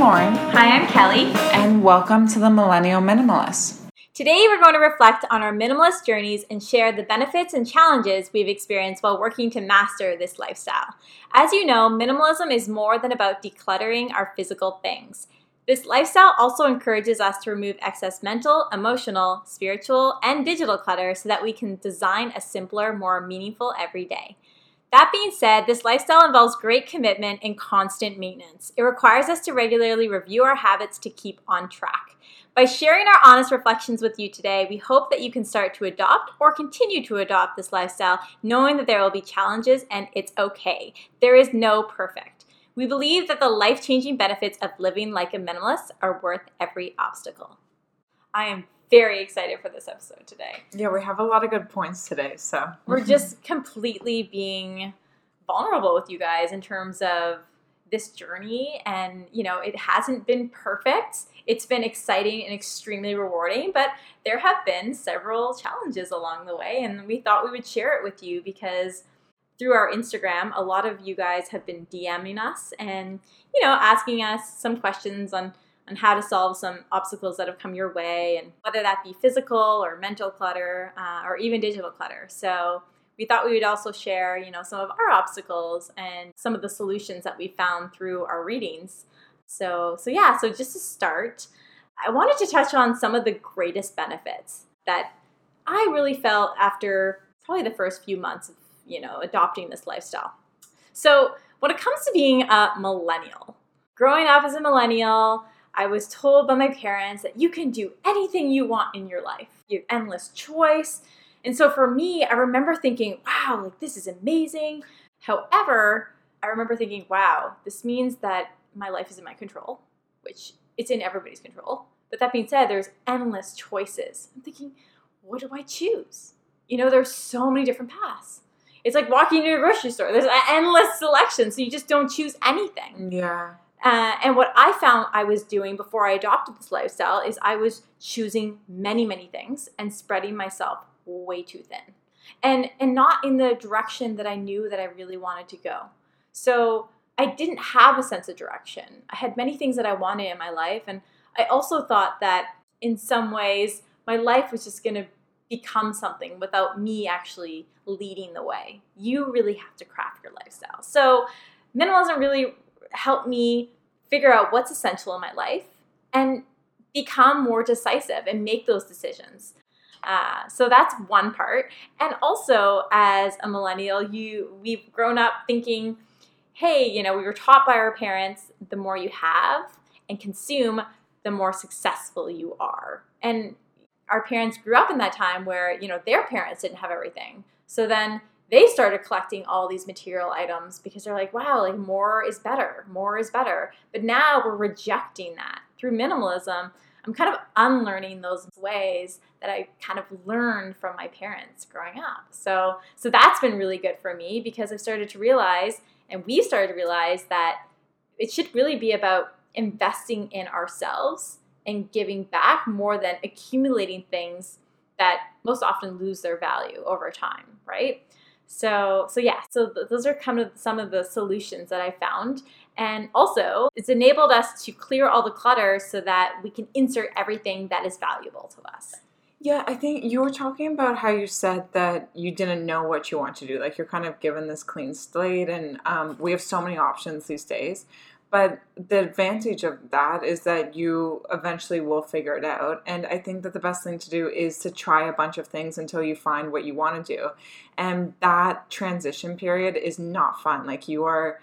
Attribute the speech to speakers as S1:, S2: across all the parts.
S1: Lauren,
S2: Hi, I'm Kelly.
S1: and welcome to the Millennial Minimalist.
S2: Today, we're going to reflect on our minimalist journeys and share the benefits and challenges we've experienced while working to master this lifestyle. As you know, minimalism is more than about decluttering our physical things. This lifestyle also encourages us to remove excess mental, emotional, spiritual, and digital clutter so that we can design a simpler, more meaningful everyday. That being said, this lifestyle involves great commitment and constant maintenance. It requires us to regularly review our habits to keep on track. By sharing our honest reflections with you today, we hope that you can start to adopt or continue to adopt this lifestyle, knowing that there will be challenges and it's okay. There is no perfect. We believe that the life changing benefits of living like a minimalist are worth every obstacle. I am very excited for this episode today.
S1: Yeah, we have a lot of good points today, so
S2: We're just completely being vulnerable with you guys in terms of this journey and you know it hasn't been perfect it's been exciting and extremely rewarding but there have been several challenges along the way and we thought we would share it with you because through our instagram a lot of you guys have been dming us and you know asking us some questions on on how to solve some obstacles that have come your way and whether that be physical or mental clutter uh, or even digital clutter so we thought we would also share, you know, some of our obstacles and some of the solutions that we found through our readings. So, so yeah, so just to start, I wanted to touch on some of the greatest benefits that I really felt after probably the first few months of, you know, adopting this lifestyle. So, when it comes to being a millennial, growing up as a millennial, I was told by my parents that you can do anything you want in your life. You have endless choice. And so for me, I remember thinking, wow, like this is amazing. However, I remember thinking, wow, this means that my life is in my control, which it's in everybody's control. But that being said, there's endless choices. I'm thinking, what do I choose? You know, there's so many different paths. It's like walking into a grocery store. There's an endless selection, so you just don't choose anything.
S1: yeah.
S2: Uh, and what I found I was doing before I adopted this lifestyle is I was choosing many, many things and spreading myself way too thin and and not in the direction that I knew that I really wanted to go. So I didn't have a sense of direction. I had many things that I wanted in my life and I also thought that in some ways my life was just going to become something without me actually leading the way. You really have to craft your lifestyle. So minimalism really helped me figure out what's essential in my life and become more decisive and make those decisions. Uh, so that's one part. And also, as a millennial, you we've grown up thinking, hey, you know, we were taught by our parents, the more you have and consume, the more successful you are. And our parents grew up in that time where you know their parents didn't have everything. So then they started collecting all these material items because they're like, wow, like more is better, more is better. But now we're rejecting that through minimalism. I'm kind of unlearning those ways that I kind of learned from my parents growing up. So, so that's been really good for me because I've started to realize, and we've started to realize that it should really be about investing in ourselves and giving back more than accumulating things that most often lose their value over time, right? So, so yeah, so th- those are kind of some of the solutions that I found. And also, it's enabled us to clear all the clutter so that we can insert everything that is valuable to us.
S1: Yeah, I think you were talking about how you said that you didn't know what you want to do. Like you're kind of given this clean slate, and um, we have so many options these days. But the advantage of that is that you eventually will figure it out. And I think that the best thing to do is to try a bunch of things until you find what you want to do. And that transition period is not fun. Like you are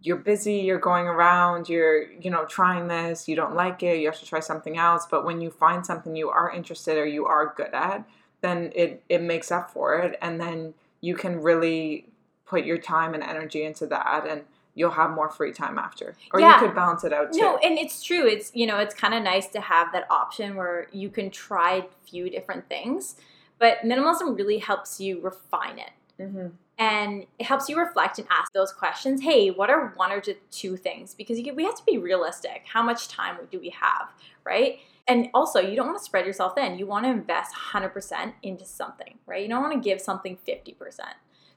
S1: you're busy, you're going around, you're, you know, trying this, you don't like it, you have to try something else. But when you find something you are interested or you are good at, then it, it makes up for it. And then you can really put your time and energy into that and you'll have more free time after. Or
S2: Yeah.
S1: you could balance it out too.
S2: No, and it's true. It's you know, it's kind of nice to have that option where you can try a few different things, but minimalism really helps you refine it.
S1: hmm
S2: and it helps you reflect and ask those questions hey what are one or two things because you, we have to be realistic how much time do we have right and also you don't want to spread yourself thin you want to invest 100% into something right you don't want to give something 50%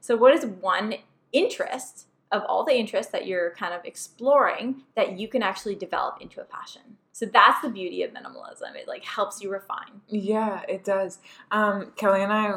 S2: so what is one interest of all the interests that you're kind of exploring that you can actually develop into a passion. So that's the beauty of minimalism. It like helps you refine.
S1: Yeah, it does. Um, Kelly and I,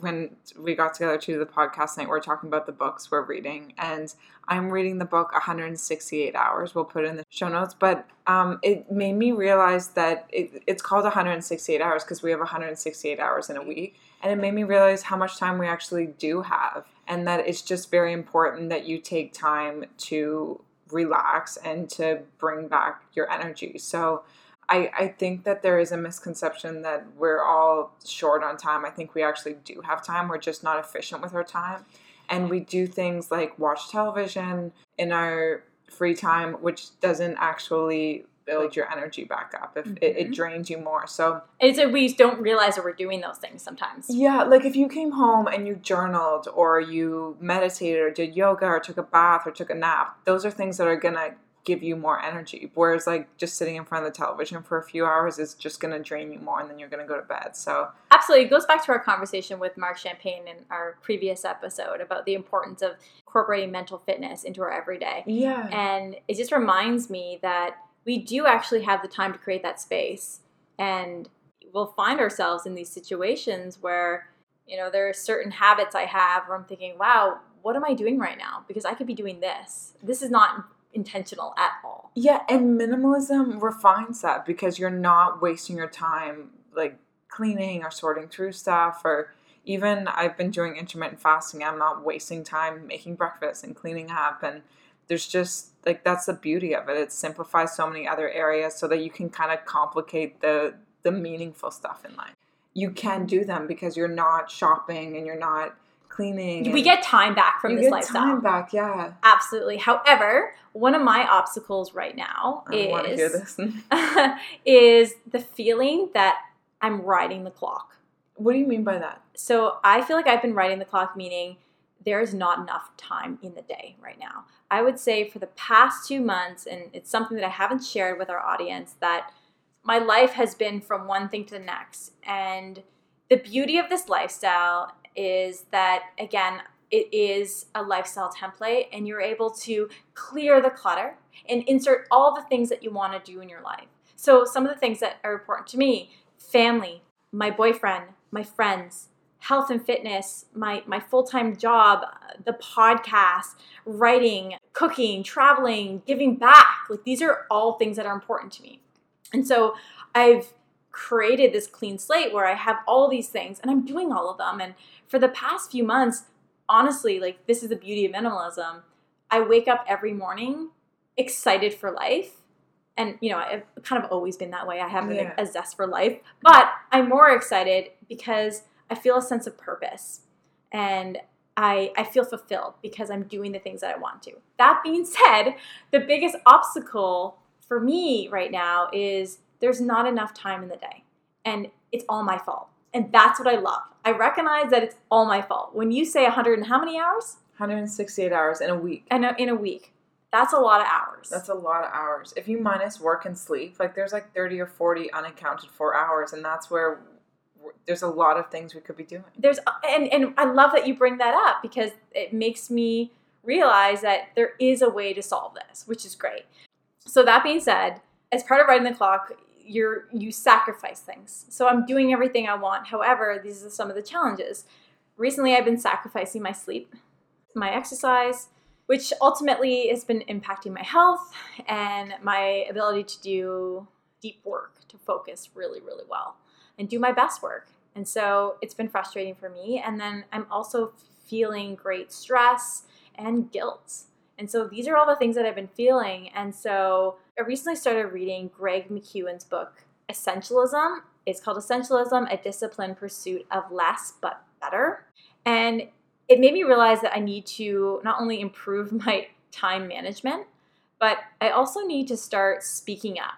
S1: when we got together to do the podcast night, we are talking about the books we're reading, and I'm reading the book 168 Hours. We'll put it in the show notes, but um, it made me realize that it, it's called 168 hours because we have 168 hours in a week, and it made me realize how much time we actually do have, and that it's just very important that you take time to relax and to bring back your energy. So I, I think that there is a misconception that we're all short on time. I think we actually do have time. We're just not efficient with our time. And we do things like watch television in our free time, which doesn't actually build your energy back up if mm-hmm. it, it, mm-hmm. drains you more. So
S2: it's a, we don't realize that we're doing those things sometimes.
S1: Yeah like if you came home and you journaled or you meditated or did yoga or took a bath or took a nap those are things that are gonna give you more energy. Whereas like just sitting in front of the television for a few hours is just gonna drain you more and then you're gonna go to bed. So
S2: absolutely. It goes back to our conversation with Marc Champagne in our previous episode about the importance of incorporating mental fitness into our everyday.
S1: Yeah.
S2: And it just reminds me that we do actually have the time to create that space. And we'll find ourselves in these situations where, you know, there are certain habits I have where I'm thinking, wow, what am I doing right now? Because I could be doing this. This is not intentional at all.
S1: Yeah, and minimalism refines that because you're not wasting your time like cleaning or sorting through stuff or even I've been doing intermittent fasting. I'm not wasting time making breakfast and cleaning up and there's just like that's the beauty of it. It simplifies so many other areas so that you can kind of complicate the the meaningful stuff in life. You can do them because you're not shopping and you're not cleaning.
S2: We get time back from
S1: you
S2: this
S1: get
S2: lifestyle.
S1: Time back, yeah.
S2: Absolutely. However, one of my obstacles right now
S1: I
S2: is is the feeling that I'm riding the clock.
S1: What do you mean by that?
S2: So I feel like I've been riding the clock, meaning there is not enough time in the day right now. I would say for the past two months, and it's something that I haven't shared with our audience, that my life has been from one thing to the next. And the beauty of this lifestyle is that, again, it is a lifestyle template, and you're able to clear the clutter and insert all the things that you want to do in your life. So, some of the things that are important to me family, my boyfriend, my friends, health and fitness, my, my full time job, the podcast, writing, cooking, traveling, giving back. Like these are all things that are important to me. And so I've created this clean slate where I have all these things and I'm doing all of them. And for the past few months, honestly, like this is the beauty of minimalism. I wake up every morning excited for life. And you know, I've kind of always been that way. I have yeah. a zest for life, but I'm more excited because I feel a sense of purpose and I, I feel fulfilled because I'm doing the things that I want to. That being said, the biggest obstacle for me right now is there's not enough time in the day and it's all my fault. And that's what I love. I recognize that it's all my fault. When you say 100 and how many hours?
S1: 168 hours in a week.
S2: And in a week. That's a lot of hours.
S1: That's a lot of hours. If you minus work and sleep, like there's like 30 or 40 unaccounted for hours, and that's where there's a lot of things we could be doing.
S2: There's uh, and and I love that you bring that up because it makes me realize that there is a way to solve this, which is great. So that being said, as part of writing the clock, you're you sacrifice things. So I'm doing everything I want. However, these are some of the challenges. Recently, I've been sacrificing my sleep, my exercise, which ultimately has been impacting my health and my ability to do deep work, to focus really, really well and do my best work. And so it's been frustrating for me. And then I'm also feeling great stress and guilt. And so these are all the things that I've been feeling. And so I recently started reading Greg McKeown's book, Essentialism. It's called Essentialism A Disciplined Pursuit of Less But Better. And it made me realize that I need to not only improve my time management, but I also need to start speaking up.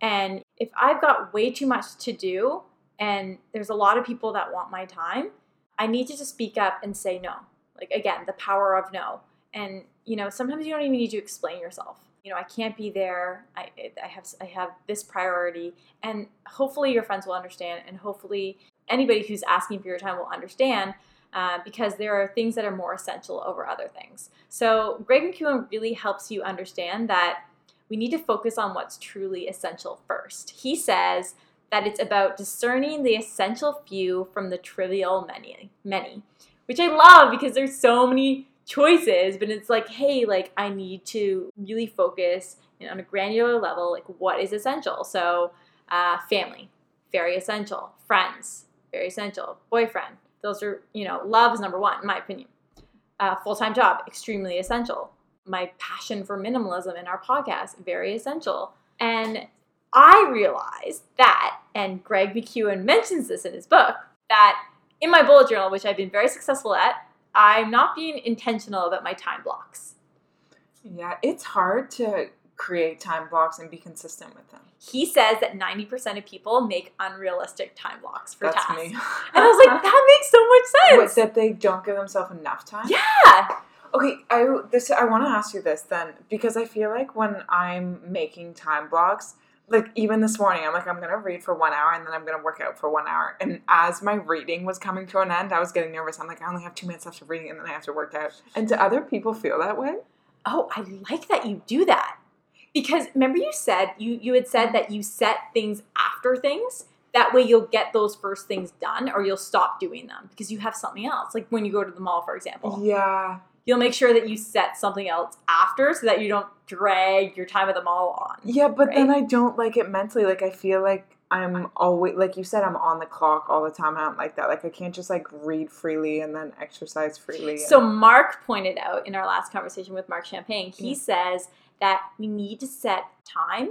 S2: And if I've got way too much to do, and there's a lot of people that want my time, I need to just speak up and say no. Like again, the power of no. And you know, sometimes you don't even need to explain yourself. You know, I can't be there. I, I have I have this priority, and hopefully your friends will understand, and hopefully anybody who's asking for your time will understand. uh, because there are things that are more essential over other things. So, Greg McKeown really helps you understand that we need to focus on what's truly essential first. He says that it's about discerning the essential few from the trivial many, many, which I love because there's so many choices, but it's like, hey, like I need to really focus on a granular level, like what is essential. So, uh, family, very essential. Friends, very essential. Boyfriend, those are, you know, love is number one, in my opinion. Uh, Full time job, extremely essential. My passion for minimalism in our podcast, very essential. And I realized that, and Greg McKeown mentions this in his book, that in my bullet journal, which I've been very successful at, I'm not being intentional about my time blocks.
S1: Yeah, it's hard to create time blocks and be consistent with them.
S2: He says that 90% of people make unrealistic time blocks for
S1: That's
S2: tasks.
S1: me.
S2: And I was like, that makes so much
S1: What,
S2: sense.
S1: that they don't give themselves enough time.
S2: yeah.
S1: Okay, I this I want to ask you this then because I feel like when I'm making time blocks, like even this morning, I'm like I'm gonna read for one hour and then I'm gonna work out for one hour. And as my reading was coming to an end, I was getting nervous. I'm like I only have two minutes left of reading and then I have to work out. And do other people feel that way?
S2: Oh, I like that you do that. Because remember you said you you had said that you set things after things. That way you'll get those first things done or you'll stop doing them because you have something else. Like when you go to the mall, for example.
S1: Yeah.
S2: You'll make sure that you set something else after so that you don't drag your time at the mall on.
S1: Yeah, but then I don't like it mentally. Like I feel like I'm always like you said, I'm on the clock all the time. I don't like that. Like I can't just like read freely and then exercise freely.
S2: So Marc pointed out in our last conversation with Marc Champagne, he
S1: Yeah.
S2: says that we need to set time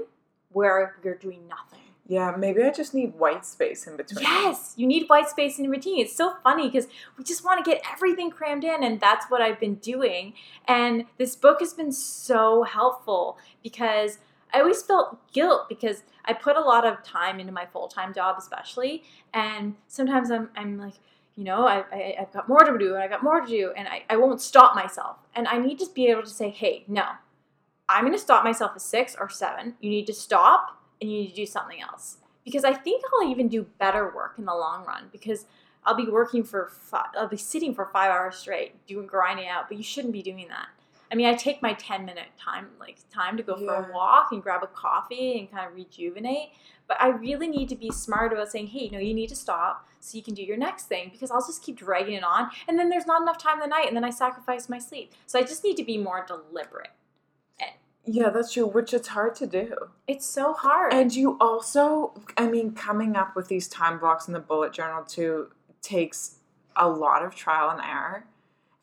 S2: where you're doing nothing.
S1: Yeah, maybe I just need white space in between.
S2: Yes, you need white space in routine. It's so funny because we just want to get everything crammed in, and that's what I've been doing. And this book has been so helpful because I always felt guilt because I put a lot of time into my full time job, especially, and sometimes I'm I'm like. You know, I, I, I've got more to do and I've got more to do, and I, I won't stop myself. And I need to be able to say, hey, no, I'm going to stop myself at six or seven. You need to stop and you need to do something else. Because I think I'll even do better work in the long run because I'll be working for, five, I'll be sitting for five hours straight, doing grinding out, but you shouldn't be doing that. I mean, I take my 10 minute time, like time to go for a walk and grab a coffee and kind of rejuvenate. But I really need to be smart about saying, hey, you know, you need to stop so you can do your next thing because I'll just keep dragging it on. And then there's not enough time in the night and then I sacrifice my sleep. So I just need to be more deliberate.
S1: Yeah, that's true, which it's hard to do.
S2: It's so hard.
S1: And you also, I mean, coming up with these time blocks in the bullet journal too takes a lot of trial and error.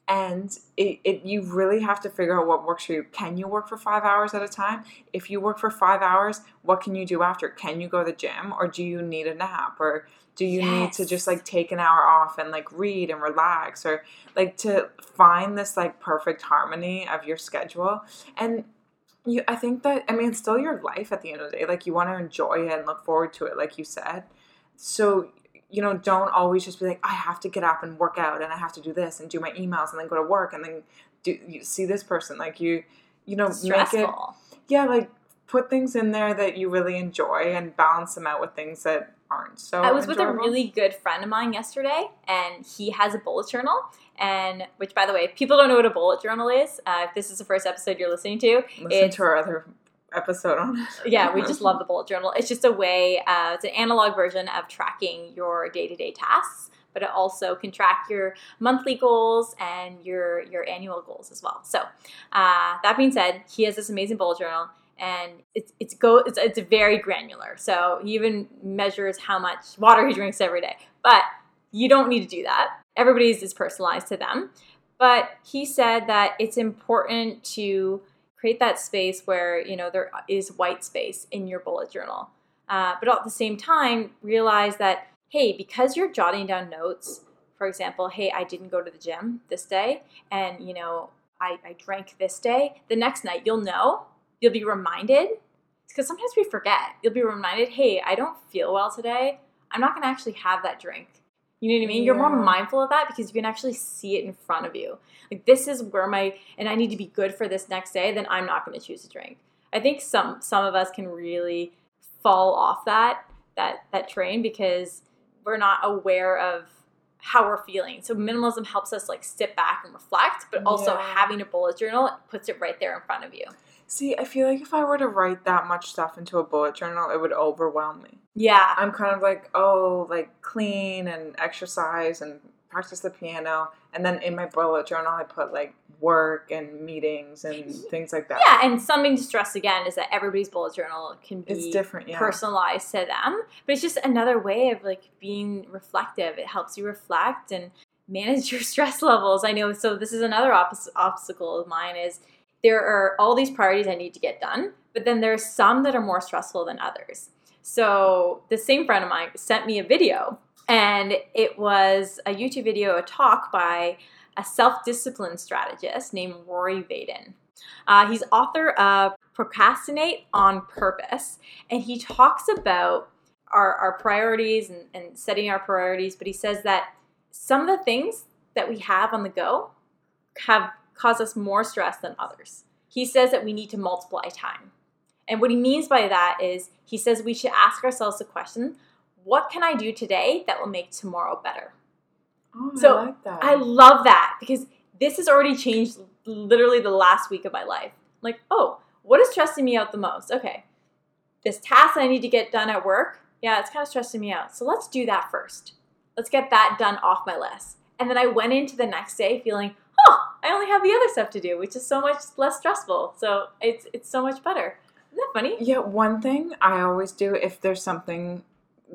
S1: And it, it you really have to figure out what works for you. Can you work for five hours at a time? If you work for five hours, what can you do after? Can you go to the gym or do you need a nap? Or do you need to just like take an hour off and like read and relax or like to find this like perfect harmony of your schedule? And you i think that i mean it's still your life at the end of the day. Like you want to enjoy it and look forward to it like you said. So you know don't always just be like i have to get up and work out and i have to do this and do my emails and then go to work and then do you see this person. Like you you know
S2: It's
S1: make it
S2: stressful.
S1: yeah like put things in there that you really enjoy and balance them out with things that aren't so
S2: I was with a really good friend of mine yesterday, and he has a bullet journal. And which, by the way, if people don't know what a bullet journal is, uh, if this is the first episode you're listening to,
S1: listen to our other episode on it
S2: yeah, we just love the bullet journal. It's just a way, uh, it's an analog version of tracking your day to day tasks, but it also can track your monthly goals and your your annual goals as well. So, uh, that being said, he has this amazing bullet journal. And it's it's go it's it's very granular. So he even measures how much water he drinks every day. But you don't need to do that. Everybody's is personalized to them. But he said that it's important to create that space where you know there is white space in your bullet journal uh, but at the same time realize that hey because you're jotting down notes for example hey i didn't go to the gym this day and you know i, I drank this day the next night you'll know you'll be reminded because sometimes we forget you'll be reminded hey i don't feel well today i'm not going to actually have that drink you know what i mean you're more mindful of that because you can actually see it in front of you like this is where my and I need to be good for this next day, then I'm not going to choose a drink. I think some some of us can really fall off that that that train because we're not aware of how we're feeling. So minimalism helps us like sit back and reflect, but also
S1: Yeah.
S2: having a bullet journal puts it right there in front of you.
S1: See, I feel like if I were to write that much stuff into a bullet journal, it would overwhelm me.
S2: Yeah.
S1: I'm kind of like, oh, like clean and exercise and practice the piano. And then in my bullet journal, I put like work and meetings and things like that.
S2: Yeah, and something to stress again is that everybody's bullet journal can be
S1: It's different, yeah.
S2: personalized to them, but it's just another way of like being reflective. It helps you reflect and manage your stress levels. I know. So this is another oppos- obstacle of mine is there are all these priorities I need to get done, but then there's some that are more stressful than others. So the same friend of mine sent me a video, and it was a YouTube video, a talk by a self-discipline strategist named Rory Vaden. Uh, he's author of Procrastinate on Purpose, and he talks about our, our priorities and, and setting our priorities, but he says that some of the things that we have on the go have caused us more stress than others. He says that we need to multiply time. And what he means by that is he says we should ask ourselves the question what can I do today that will make tomorrow better?
S1: Oh,
S2: So,
S1: I like that.
S2: I love that because this has already changed literally the last week of my life. Like, oh, what is stressing me out the most? Okay, this task I need to get done at work, yeah, it's kind of stressing me out. So let's do that first. Let's get that done off my list. And then I went into the next day feeling, I only have the other stuff to do, which is so much less stressful. So it's it's so much better. Isn't that funny?
S1: Yeah, one thing I always do if there's something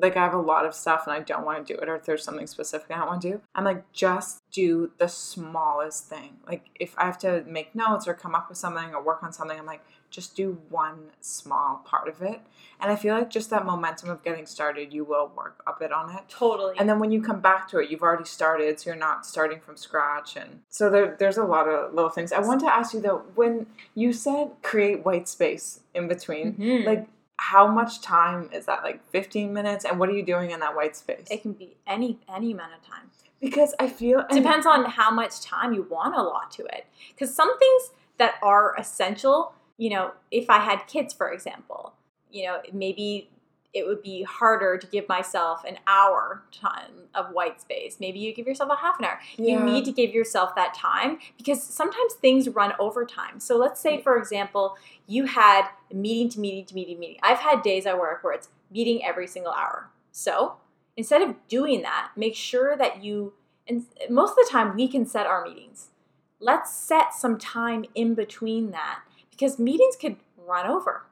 S1: like I have a lot of stuff and I don't want to do it, or if there's something specific I don't want to do, I'm like, just do the smallest thing. Like if I have to make notes or come up with something or work on something, I'm like, just do one small part of it. And I feel like just that momentum of getting started, you will work a bit on it.
S2: Totally.
S1: And then when you come back to it, you've already started, so you're not starting from scratch. And so there, there's a lot of little things. I want to ask you though, when you said create white space in between,
S2: Mhm.
S1: like how much time is that? Like 15 minutes? And what are you doing in that white space?
S2: it can be any any amount of time.
S1: Because I feel and-
S2: depends on how much time you want to allot to it because some things that are essential you know if i had kids for example you know maybe it would be harder to give myself an hour time of white space. Maybe you give yourself a half an hour. You need to give yourself that time because sometimes things run over time. So let's say for example you had meeting to meeting to meeting meeting. I've had days at work where it's meeting every single hour. So instead of doing that make sure that you and most of the time we can set our meetings. Let's set some time in between that because meetings could run over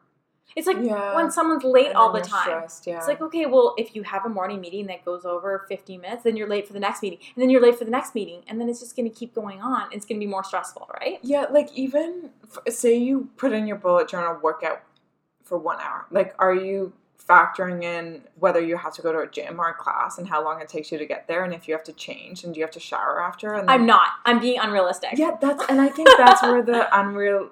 S2: it's like
S1: Yeah.
S2: when someone's late
S1: and
S2: all the time
S1: stressed, yeah.
S2: it's like okay well if you have a morning meeting that goes over 15 minutes then you're late for the next meeting and then you're late for the next meeting and then it's just going to keep going on it's going to be more stressful right
S1: Yeah, like even f- say you put in your bullet journal workout for one hour. Like, are you factoring in whether you have to go to a gym or a class and how long it takes you to get there, and if you have to change and do you have to shower after? And then-
S2: i'm not i'm being unrealistic
S1: Yeah, that's and I think that's where the unreal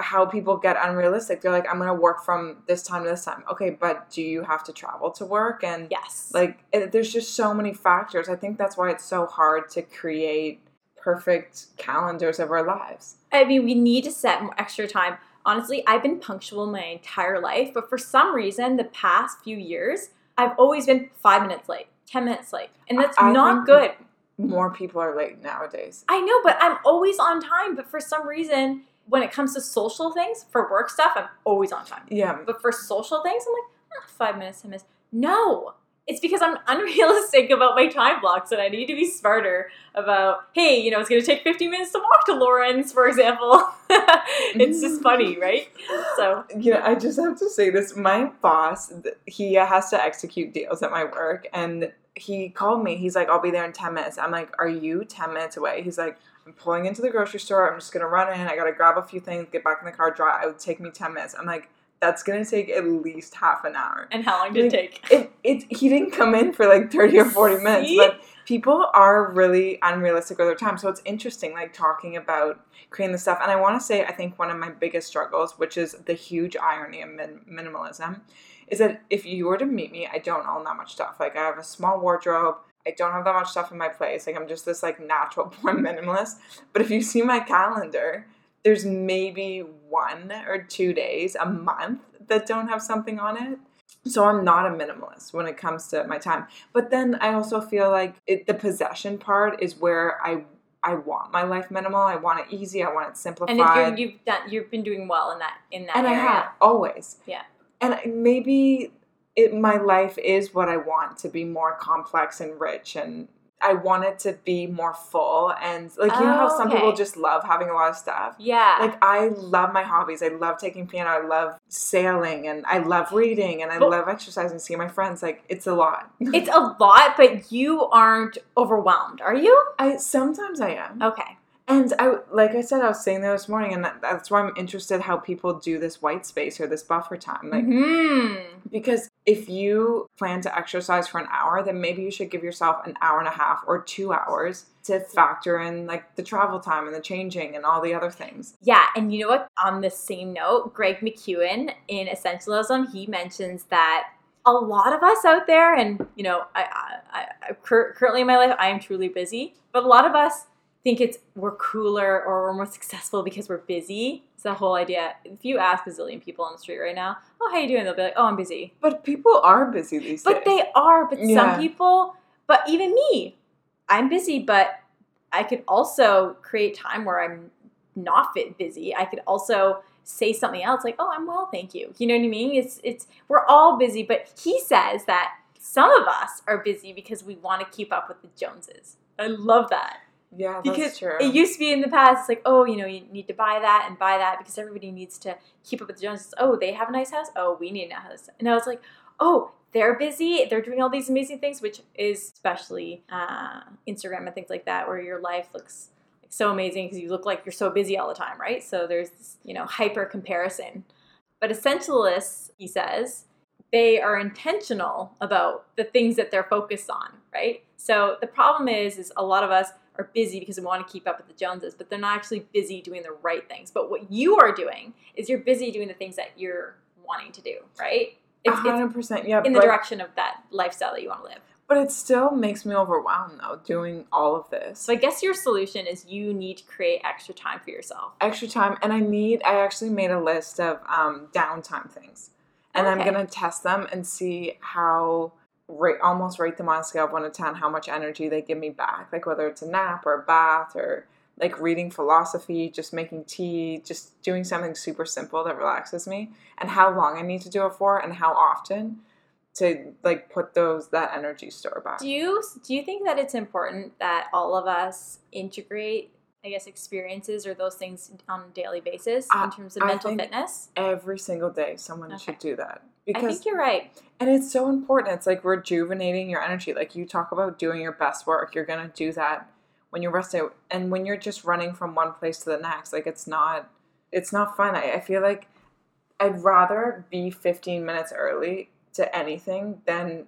S1: how people get unrealistic. They're like, I'm gonna work from this time to this time. Okay, but do you have to travel to work? And
S2: yes
S1: like, it, there's just so many factors. I think that's why it's so hard to create perfect calendars of our lives.
S2: I mean, we need to set more extra time. Honestly, I've been punctual my entire life, but for some reason, the past few years, I've always been five minutes late, 10 minutes late. And that's
S1: I
S2: not good.
S1: More people are late nowadays.
S2: I know, but I'm always on time. But for some reason, when it comes to social things, for work stuff, I'm always on time.
S1: Yeah,
S2: But for social things, I'm like, ah, five minutes, 10 minutes. No. It's because I'm unrealistic about my time blocks and I need to be smarter about, hey, you know, it's going to take 15 minutes to walk to Lawrence, for example. it's just funny, right? So,
S1: Yeah, I just have to say this. My boss, he has to execute deals at my work, and he called me. He's like, "I'll be there in ten minutes." I'm like, "Are you ten minutes away?" He's like, "I'm pulling into the grocery store. I'm just gonna run in. I gotta grab a few things, get back in the car, drive. It would take me ten minutes." I'm like, "That's gonna take at least half an hour."
S2: and how long did it take?
S1: It, it he didn't come in for like 30 or 40 minutes but people are really unrealistic with their time so it's interesting like talking about creating the stuff and i want to say i think one of my biggest struggles which is the huge irony of min- minimalism is that if you were to meet me i don't own that much stuff like i have a small wardrobe i don't have that much stuff in my place like i'm just this like natural born minimalist but if you see my calendar there's maybe one or two days a month that don't have something on it So I'm not a minimalist when it comes to my time. But then I also feel like it, the possession part is where I I want my life minimal. I want it easy. I want it simplified.
S2: And you're, you've done, you've been doing well in that in that
S1: and
S2: area.
S1: I have always.
S2: Yeah.
S1: And maybe it my life is what I want to be more complex and rich and I want it to be more full and like you know how
S2: Oh,
S1: some people just love having a lot of stuff.
S2: Yeah.
S1: Like I love my hobbies. I love taking piano. I love sailing and I love reading and I
S2: But-
S1: love exercising, seeing my friends. Like it's a lot.
S2: it's a lot, but you aren't overwhelmed, are you?
S1: I sometimes I am.
S2: Okay.
S1: And I like I said, I was saying that this morning, and that, that's why I'm interested how people do this white space or this buffer time. Like
S2: hmm
S1: because if you plan to exercise for an hour, then maybe you should give yourself an hour and a half or two hours to factor in like the travel time and the changing and all the other things.
S2: Yeah, and you know what? On the same note, Greg McKeown in Essentialism, he mentions that a lot of us out there, and you know, I, I, I cur- currently in my life, I am truly busy, but a lot of us think it's we're cooler or we're more successful because we're busy. It's the whole idea. If you ask a zillion people on the street right now, "Oh, how you doing?" They'll be like, "Oh, I'm busy."
S1: But people are busy these
S2: But
S1: days.
S2: But they are. But
S1: Yeah.
S2: some people, but even me, I'm busy, but I could also create time where I'm not fit busy. I could also say something else like, "Oh, I'm well, thank you." You know what I mean? It's it's we're all busy, but he says that some of us are busy because we want to keep up with the Joneses. I love that
S1: yeah,
S2: because
S1: that's true.
S2: it used to be in the past. It's like, oh, you know, you need to buy that and buy that because everybody needs to keep up with the Joneses. Oh, they have a nice house. Oh, we need a nice house. And I was like, oh, they're busy. They're doing all these amazing things, which is especially uh, Instagram and things like that, where your life looks so amazing because you look like you're so busy all the time, right? So there's this, you know, hyper comparison. But essentialists, he says, they are intentional about the things that they're focused on, right? So the problem is, is a lot of us are busy because they want to keep up with the Joneses, but they're not actually busy doing the right things. But what you are doing is you're busy doing the things that you're wanting to do, right? It's, it's
S1: hundred percent, yeah.
S2: in the direction of that lifestyle that you want to live.
S1: but it still makes me overwhelmed though, doing all of this.
S2: So I guess your solution is you need to create extra time for yourself.
S1: extra time and i need i actually made a list of um, downtime things and i'm gonna test them and see how rate almost rate them on a scale of 1 to 10 how much energy they give me back like whether it's a nap or a bath or like reading philosophy just making tea just doing something super simple that relaxes me and how long i need to do it for and how often to like put those that energy store back
S2: Do you do you think that it's important that all of us integrate, I guess, experiences or those things on a daily basis
S1: I-
S2: in terms of mental fitness?
S1: every single day someone
S2: Okay.
S1: should do that
S2: I think you're right.
S1: And it's so important. It's like rejuvenating your energy. Like you talk about doing your best work, you're gonna do that when you're rested. And when you're just running from one place to the next, like it's not, it's not fun. I, I feel like I'd rather be 15 minutes early to anything than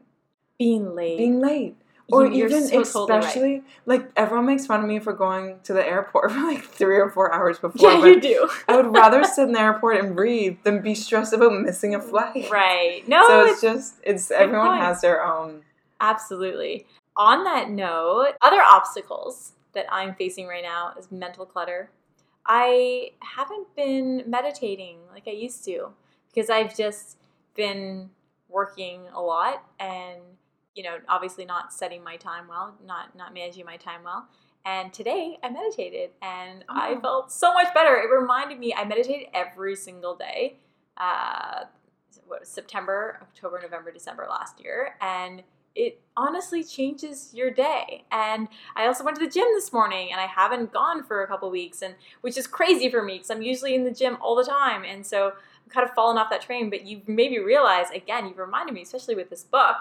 S2: Being late.
S1: being late. Or
S2: You're
S1: even
S2: so totally right.
S1: especially like everyone makes fun of me for going to the airport for like three or four hours before.
S2: yeah, you do.
S1: I would rather sit in the airport and breathe than be stressed about missing a flight.
S2: right. No,
S1: so
S2: it's
S1: it's just it's everyone
S2: point.
S1: has their own
S2: Absolutely. On that note, other obstacles that I'm facing right now is mental clutter. I haven't been meditating like I used to because I've just been working a lot and you know, obviously not setting my time well, not not managing my time well. And today I meditated and I
S1: Oh.
S2: felt so much better. It reminded me I meditated every single day. Uh, what September, October, November, December last year, and it honestly changes your day. And I also went to the gym this morning, and I haven't gone for a couple weeks, and which is crazy for me because I'm usually in the gym all the time, and so I'm kind of fallen off that train. But you've made me realize again, you've reminded me, especially with this book,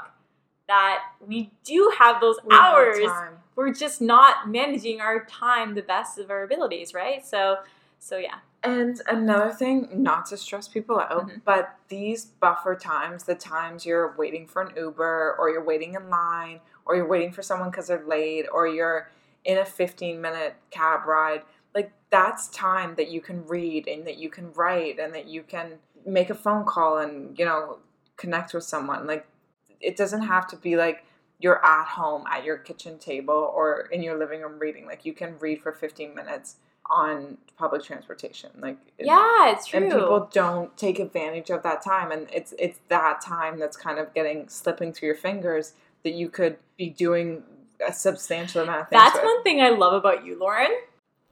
S2: that we do have those
S1: We
S2: hours.
S1: time.
S2: We're just not managing our time the best of our abilities, right? So, so yeah.
S1: And another thing, not to stress people out,
S2: Mhm.
S1: but these buffer times, the times you're waiting for an Uber or you're waiting in line or you're waiting for someone because they're late or you're in a 15 minute cab ride, like that's time that you can read and that you can write and that you can make a phone call and, you know, connect with someone. Like it doesn't have to be like you're at home at your kitchen table or in your living room reading. Like you can read for 15 minutes on public transportation. Like
S2: Yeah, it's true.
S1: and people don't take advantage of that time and it's it's that time that's kind of getting slipping through your fingers that you could be doing a substantial amount of things
S2: That's
S1: with.
S2: one thing I love about you, Lauren.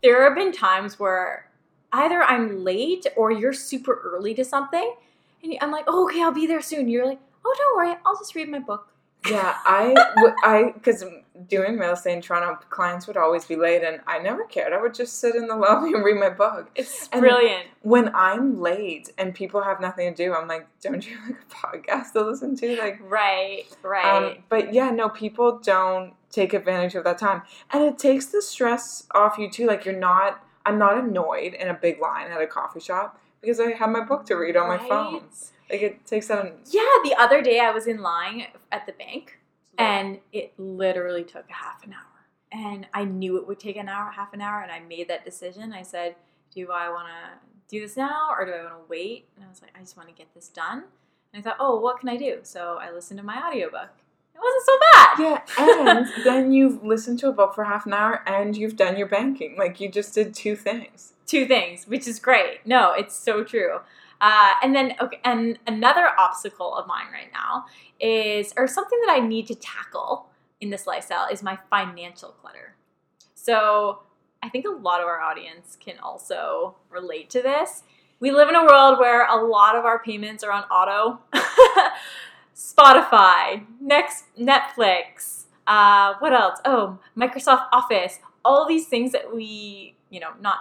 S2: There have been times where either I'm late or you're super early to something, and I'm like, oh, okay, I'll be there soon. You're like, oh, don't worry, I'll just read my book.
S1: yeah i w- i because doing real estate in toronto clients would always be late and i never cared i would just sit in the lobby and read my book
S2: It's
S1: And-
S2: brilliant.
S1: when i'm late and people have nothing to do i'm like don't you have like a podcast to listen to like
S2: Right, right.
S1: Um, but yeah, no, people don't take advantage of that time. And it takes the stress off you too. Like you're not I'm not annoyed in a big line at a coffee shop because I have my book to read on my phone. Like it takes that
S2: Yeah, the other day I was in line at the bank and it literally took a half an hour. And I knew it would take an hour, half an hour, and I made that decision. I said, Do I want to do this now or do I want to wait? And I was like, I just want to get this done. And I thought, Oh, what can I do? So I listened to my audiobook. It wasn't so bad.
S1: Yeah, and then you've listened to a book for half an hour and you've done your banking. Like you just did two things.
S2: two things, which is great. No, it's so true. Uh, and then, okay, and another obstacle of mine right now is, or something that I need to tackle in this lifestyle is my financial clutter. So I think a lot of our audience can also relate to this. We live in a world where a lot of our payments are on auto. Spotify, next Netflix, uh, what else? Oh, Microsoft Office. All these things that we, you know, not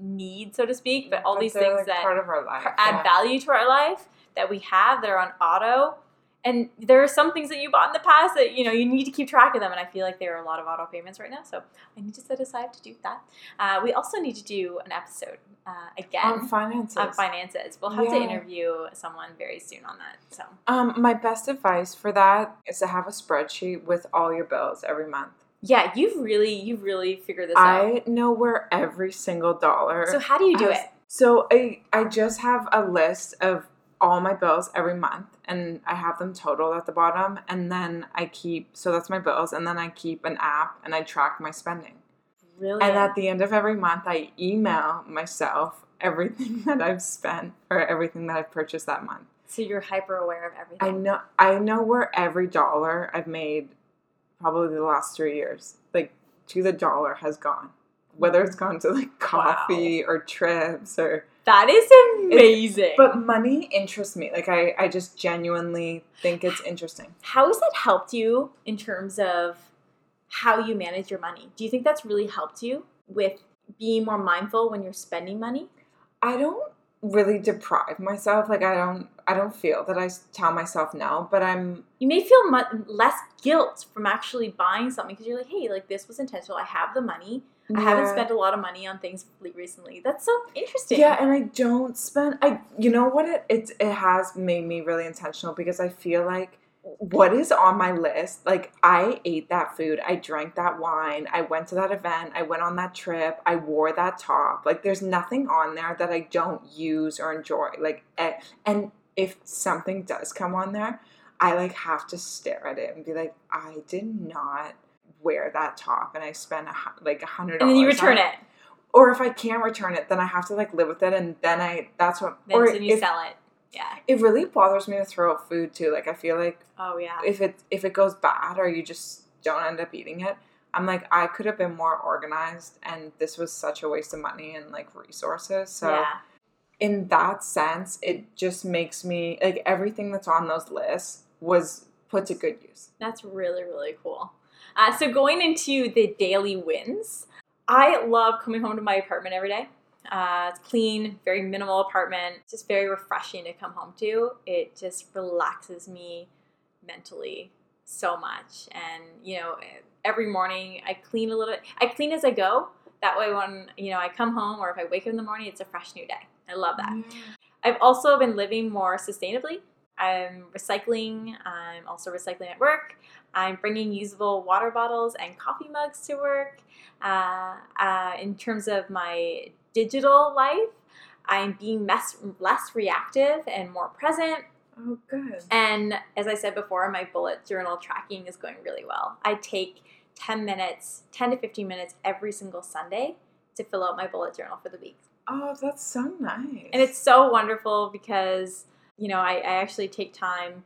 S2: need, so to speak, but all these things
S1: like,
S2: that
S1: part of our life.
S2: add
S1: yeah.
S2: value to our life that we have that are on auto. And there are some things that you bought in the past that you know you need to keep track of them, and I feel like there are a lot of auto payments right now, so I need to set aside to do that. Uh, we also need to do an episode uh, again
S1: on finances.
S2: on finances. We'll have to interview someone very soon on that. So
S1: Um, my best advice for that is to have a spreadsheet with all your bills every month.
S2: yeah, you've really you've really figured this out.
S1: I know where every single dollar.
S2: So how do you do
S1: has-
S2: it?
S1: So I I just have a list of all my bills every month, and I have them totaled at the bottom, and then I keep. So that's my bills, and then I keep an app, and I track my spending.
S2: Really?
S1: And at the end of every month, I email myself everything that I've spent or everything that I've purchased that month.
S2: so you're hyper aware of everything.
S1: I know I know where every dollar I've made probably the last three years, like to the dollar has gone. Whether it's mm. gone to like coffee or trips or
S2: that is amazing.
S1: but money interests me. Like I, I just genuinely think it's interesting.
S2: how has that helped you in terms of how you manage your money? Do you think that's really helped you with being more mindful when you're spending money?
S1: I don't really deprive myself. Like I don't I don't feel that I tell myself no, but I'm
S2: You may feel mu- less guilt from actually buying something because you're like, hey, like this was intentional. I have the money. I haven't spent a lot of money on things recently. That's so interesting.
S1: Yeah, and I don't spend. I you know what it it it has made me really intentional because I feel like what is on my list. Like I ate that food, I drank that wine, I went to that event, I went on that trip, I wore that top. Like there's nothing on there that I don't use or enjoy. Like and if something does come on there, I like have to stare at it and be like, I did not wear that top and I spend a, like a hundred
S2: and then you return it.
S1: or if I can't return it, then I have to like live with it, and then I that's what.
S2: Then,
S1: or
S2: so you
S1: if,
S2: sell it. Yeah.
S1: it really bothers me to throw out food too. Like I feel like
S2: Oh yeah.
S1: if it if it goes bad or you just don't end up eating it, I'm like I could have been more organized, and this was such a waste of money and like resources. So
S2: yeah.
S1: in that sense, it just makes me like everything that's on those lists was put to good use.
S2: That's really, really cool. Uh, so going into the daily wins, I love coming home to my apartment every day. Uh, it's clean, very minimal apartment. It's just very refreshing to come home to. It just relaxes me mentally so much. And you know, every morning I clean a little. bit. I clean as I go. That way, when you know I come home or if I wake up in the morning, it's a fresh new day. I love that. I've also been living more sustainably. I'm recycling. I'm also recycling at work. I'm bringing usable water bottles and coffee mugs to work. Uh, uh, in terms of my digital life, I'm being less, less reactive and more present.
S1: Oh, good.
S2: And as I said before, my bullet journal tracking is going really well. I take 10 minutes, 10 to 15 minutes every single Sunday to fill out my bullet journal for the week.
S1: Oh, that's so nice.
S2: And it's so wonderful because, you know, I, I actually take time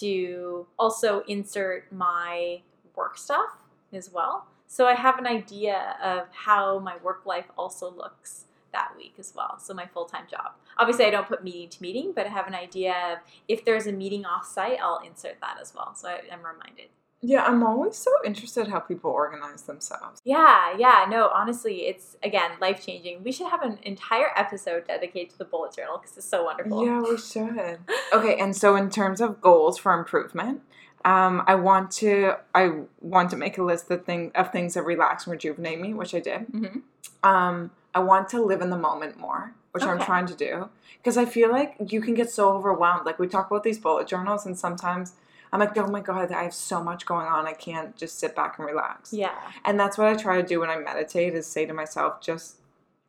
S2: to also insert my work stuff as well. So I have an idea of how my work life also looks that week as well. So my full time job. Obviously, I don't put meeting to meeting, but I have an idea of if there's a meeting off site, I'll insert that as well. So I, I'm reminded.
S1: Yeah, I'm always so interested how people organize themselves.
S2: Yeah, yeah, no, honestly, it's again life changing. We should have an entire episode dedicated to the bullet journal because it's so wonderful.
S1: Yeah, we should. Okay, and so in terms of goals for improvement, um, I want to I want to make a list of thing of things that relax and rejuvenate me, which I did.
S2: hmm
S1: Um, I want to live in the moment more, which I'm trying to do because I feel like you can get so overwhelmed. Like we talk about these bullet journals, and sometimes I'm like, oh my god, I have so much going on. I can't just sit back and relax.
S2: Yeah,
S1: And that's what I try to do when I meditate: is say to myself, just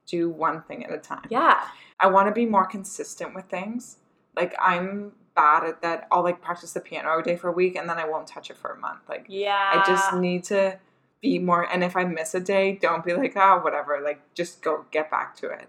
S1: do one thing at a time.
S2: yeah,
S1: I want to be more consistent with things. Like I'm bad at that. I'll like practice the piano every day for a week and then I won't touch it for a month. Like
S2: yeah.
S1: I just need to be more and if I miss a day, don't be like, oh whatever. Like just go get back to it.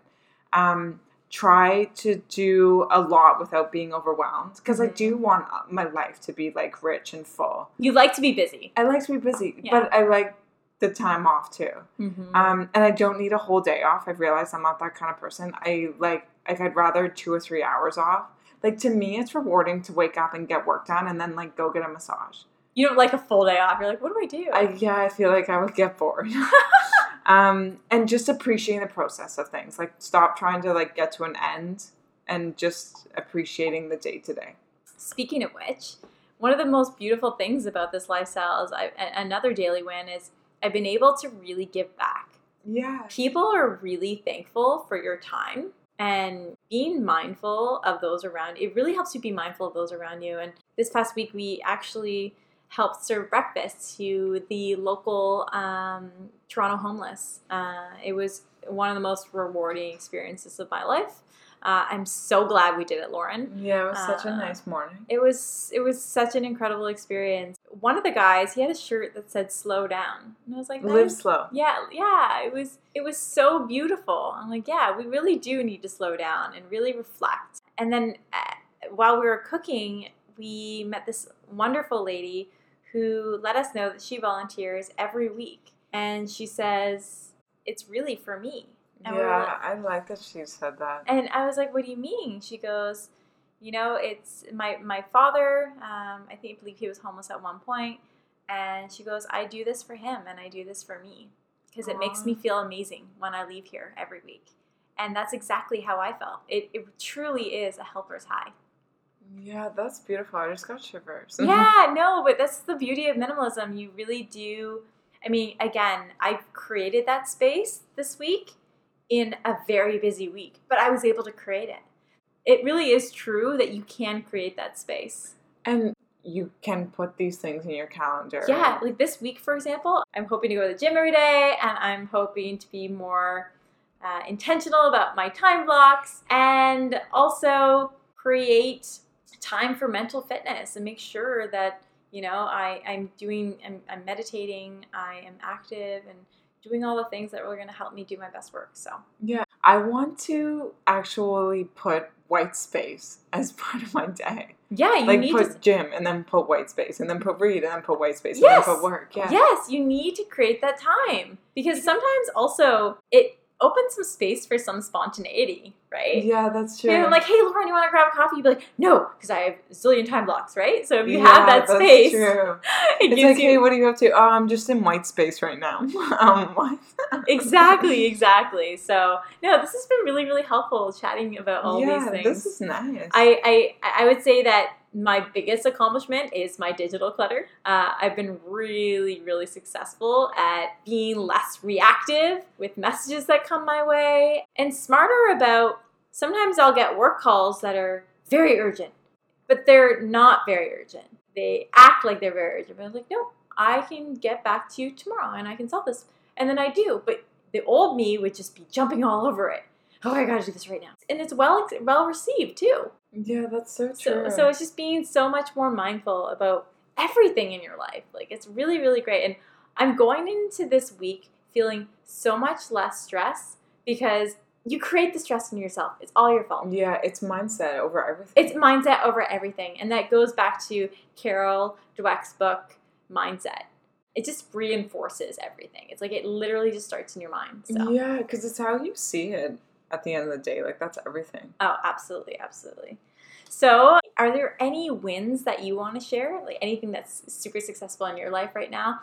S1: Um try to do a lot without being overwhelmed because I
S2: Mhm.
S1: do want my life to be like rich and full.
S2: you like to be busy.
S1: I like to be busy,
S2: Yeah.
S1: but I like the time off too.
S2: Mm-hmm.
S1: Um, and I don't need a whole day off. I've realized I'm not that kind of person. I like like I'd rather two or three hours off. Like to me, it's rewarding to wake up and get work done, and then like go get a massage.
S2: You don't like a full day off. You're like, what do I do?
S1: I yeah, I feel like I would get bored. um, and just appreciating the process of things. Like stop trying to like get to an end, and just appreciating the day to day.
S2: Speaking of which, one of the most beautiful things about this lifestyle is I, another daily win is I've been able to really give back.
S1: Yeah.
S2: People are really thankful for your time and being mindful of those around it really helps you be mindful of those around you and this past week we actually helped serve breakfast to the local um, toronto homeless. Uh, it was one of the most rewarding experiences of my life. Uh, i'm so glad we did it lauren.
S1: Yeah, it was such a
S2: Uh,
S1: nice morning.
S2: it was it was such an incredible experience. One of the guys he had a shirt that said slow down. And i was like
S1: Live
S2: is-
S1: slow.
S2: yeah yeah it was it was so beautiful. I'm like yeah we really do need to slow down and really reflect. And then uh, while we were cooking we met this wonderful lady who let us know that she volunteers every week and she says it's really for me and
S1: Yeah, I like that she said that.
S2: and I was like, "What do you mean?" She goes, "You know, it's my my father. Um, I think I believe he was homeless at one point, and she goes, I do this for him, and I do this for me because it makes me feel amazing when I leave here every week." And that's exactly how I felt. It, it truly is a helper's high.
S1: Yeah, that's beautiful. I just got shivers.
S2: yeah, no, but that's the beauty of minimalism. You really do. I mean, again, I created that space this week in a very busy week, but I was able to create it. It really is true that you can create that space.
S1: And you can put these things in your calendar.
S2: Yeah, like this week, for example, I'm hoping to go to the gym every day and I'm hoping to be more uh, intentional about my time blocks and also create time for mental fitness and make sure that, you know, I, I'm doing, I'm, I'm meditating, I am active and doing all the things that are really going to help me do my best work. So,
S1: Yeah. I want to actually put white space as part of my day.
S2: yeah, you
S1: like
S2: need
S1: put
S2: to.
S1: gym and then put white space and then put read and then put white space
S2: Yes.
S1: and then put work. Yeah.
S2: Yes, you need to create that time because sometimes also it opens some space for some spontaneity, right?
S1: Yeah, that's true.
S2: And I'm like, hey, Lauren, you want to grab a coffee? You'd be like, no, because I have a zillion time blocks, right? So if you
S1: Yeah,
S2: have that
S1: that's
S2: space,
S1: True.
S2: it
S1: It's like,
S2: you
S1: hey, what are you up to? Oh, I'm just in white space right now. um,
S2: exactly, exactly. So no, this has been really, really helpful chatting about all
S1: yeah,
S2: these things.
S1: this is nice.
S2: I, I I would say that my biggest accomplishment is my digital clutter. Uh, I've been really, really successful at being less reactive with messages that come my way and smarter about sometimes I'll get work calls that are very urgent, but they're not very urgent. They act like they're very urgent, but I'm like, no, I can get back to you tomorrow and I can solve this. And then I do, but the old me would just be jumping all over it. Oh, I gotta do this right now. And it's well well received too.
S1: yeah, that's so
S2: So,
S1: true.
S2: so it's just being so much more mindful about everything in your life. Like it's really, really great. And I'm going into this week feeling so much less stress because you create the stress in yourself. It's all your fault.
S1: Yeah, it's mindset over everything.
S2: It's mindset over everything. And that goes back to Carol Dweck's book, Mindset. It just reinforces everything. It's like it literally just starts in your mind. So.
S1: Yeah, because it's how you see it at the end of the day. Like, that's everything.
S2: Oh, absolutely, absolutely. So, are there any wins that you want to share? Like anything that's super successful in your life right now?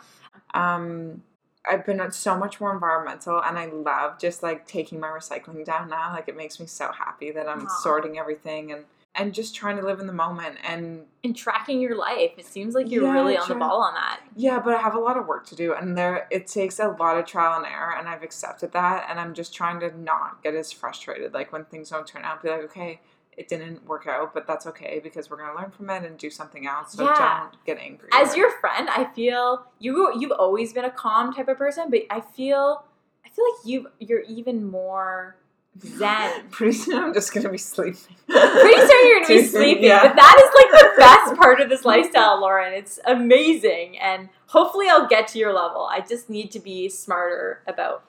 S1: Um, I've been so much more environmental and I love just like taking my recycling down now. Like it makes me so happy that I'm
S2: Aw.
S1: sorting everything and and just trying to live in the moment and
S2: In tracking your life, it seems like you're
S1: Yeah,
S2: really on the ball on that.
S1: yeah, but I have a lot of work to do and there it takes a lot of trial and error and I've accepted that and I'm just trying to not get as frustrated. Like when things don't turn out, be like, okay, it didn't work out, but that's okay because we're gonna learn from it and do something else. So
S2: Yeah.
S1: don't get angry.
S2: As your friend, I feel you you've always been a calm type of person, but I feel I feel like you you're even more zen.
S1: Pretty soon I'm just gonna be sleeping.
S2: Pretty soon you're gonna be sleeping,
S1: Yeah.
S2: but that is like the best part of this lifestyle, Lauren. It's amazing, and hopefully I'll get to your level. I just need to be smarter about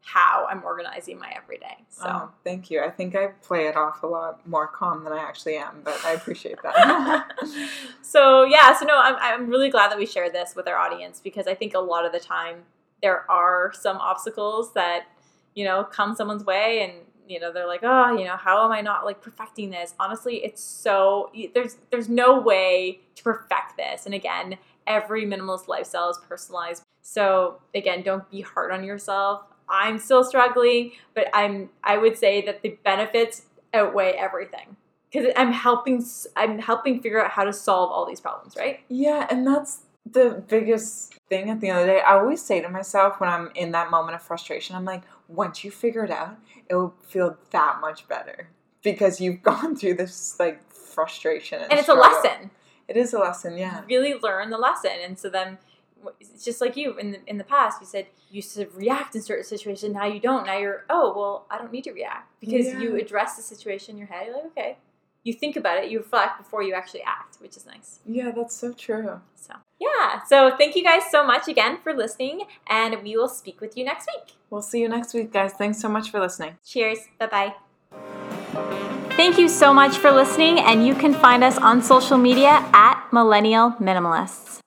S2: how I'm organizing my everyday. So.
S1: Oh, thank you. I think I play it off a lot more calm than I actually am, but I appreciate that.
S2: so yeah, so no, I'm I'm really glad that we shared this with our audience because I think a lot of the time there are some obstacles that you know come someone's way and you know they're like oh you know how am i not like perfecting this? Honestly it's so there's there's no way to perfect this. And again every minimalist lifestyle is personalized. So again don't be hard on yourself. I'm still struggling but i'm i would say that the benefits outweigh everything. Because i'm helping i'm helping figure out how to solve all these problems right?
S1: Yeah, and that's the biggest thing at the end of the day. I always say to myself when I'm in that moment of frustration, I'm like, once you figure it out, it will feel that much better because you've gone through this like frustration and,
S2: and it's a lesson
S1: It is a lesson, yeah.
S2: really learn the lesson. And so then it's just like you in the in the past, you said you used to react in certain situations. Now you don't. Now you're oh well, I don't need to react because you address the situation in your head. You're like okay, you think about it, you reflect before you actually act, which is nice.
S1: Yeah, that's so true.
S2: So yeah. So thank you guys so much again for listening, and we will speak with you next week.
S1: We'll see you next week, guys. Thanks so much for listening.
S2: Cheers. Bye bye. Thank you so much for listening, and you can find us on social media at Millennial Minimalists.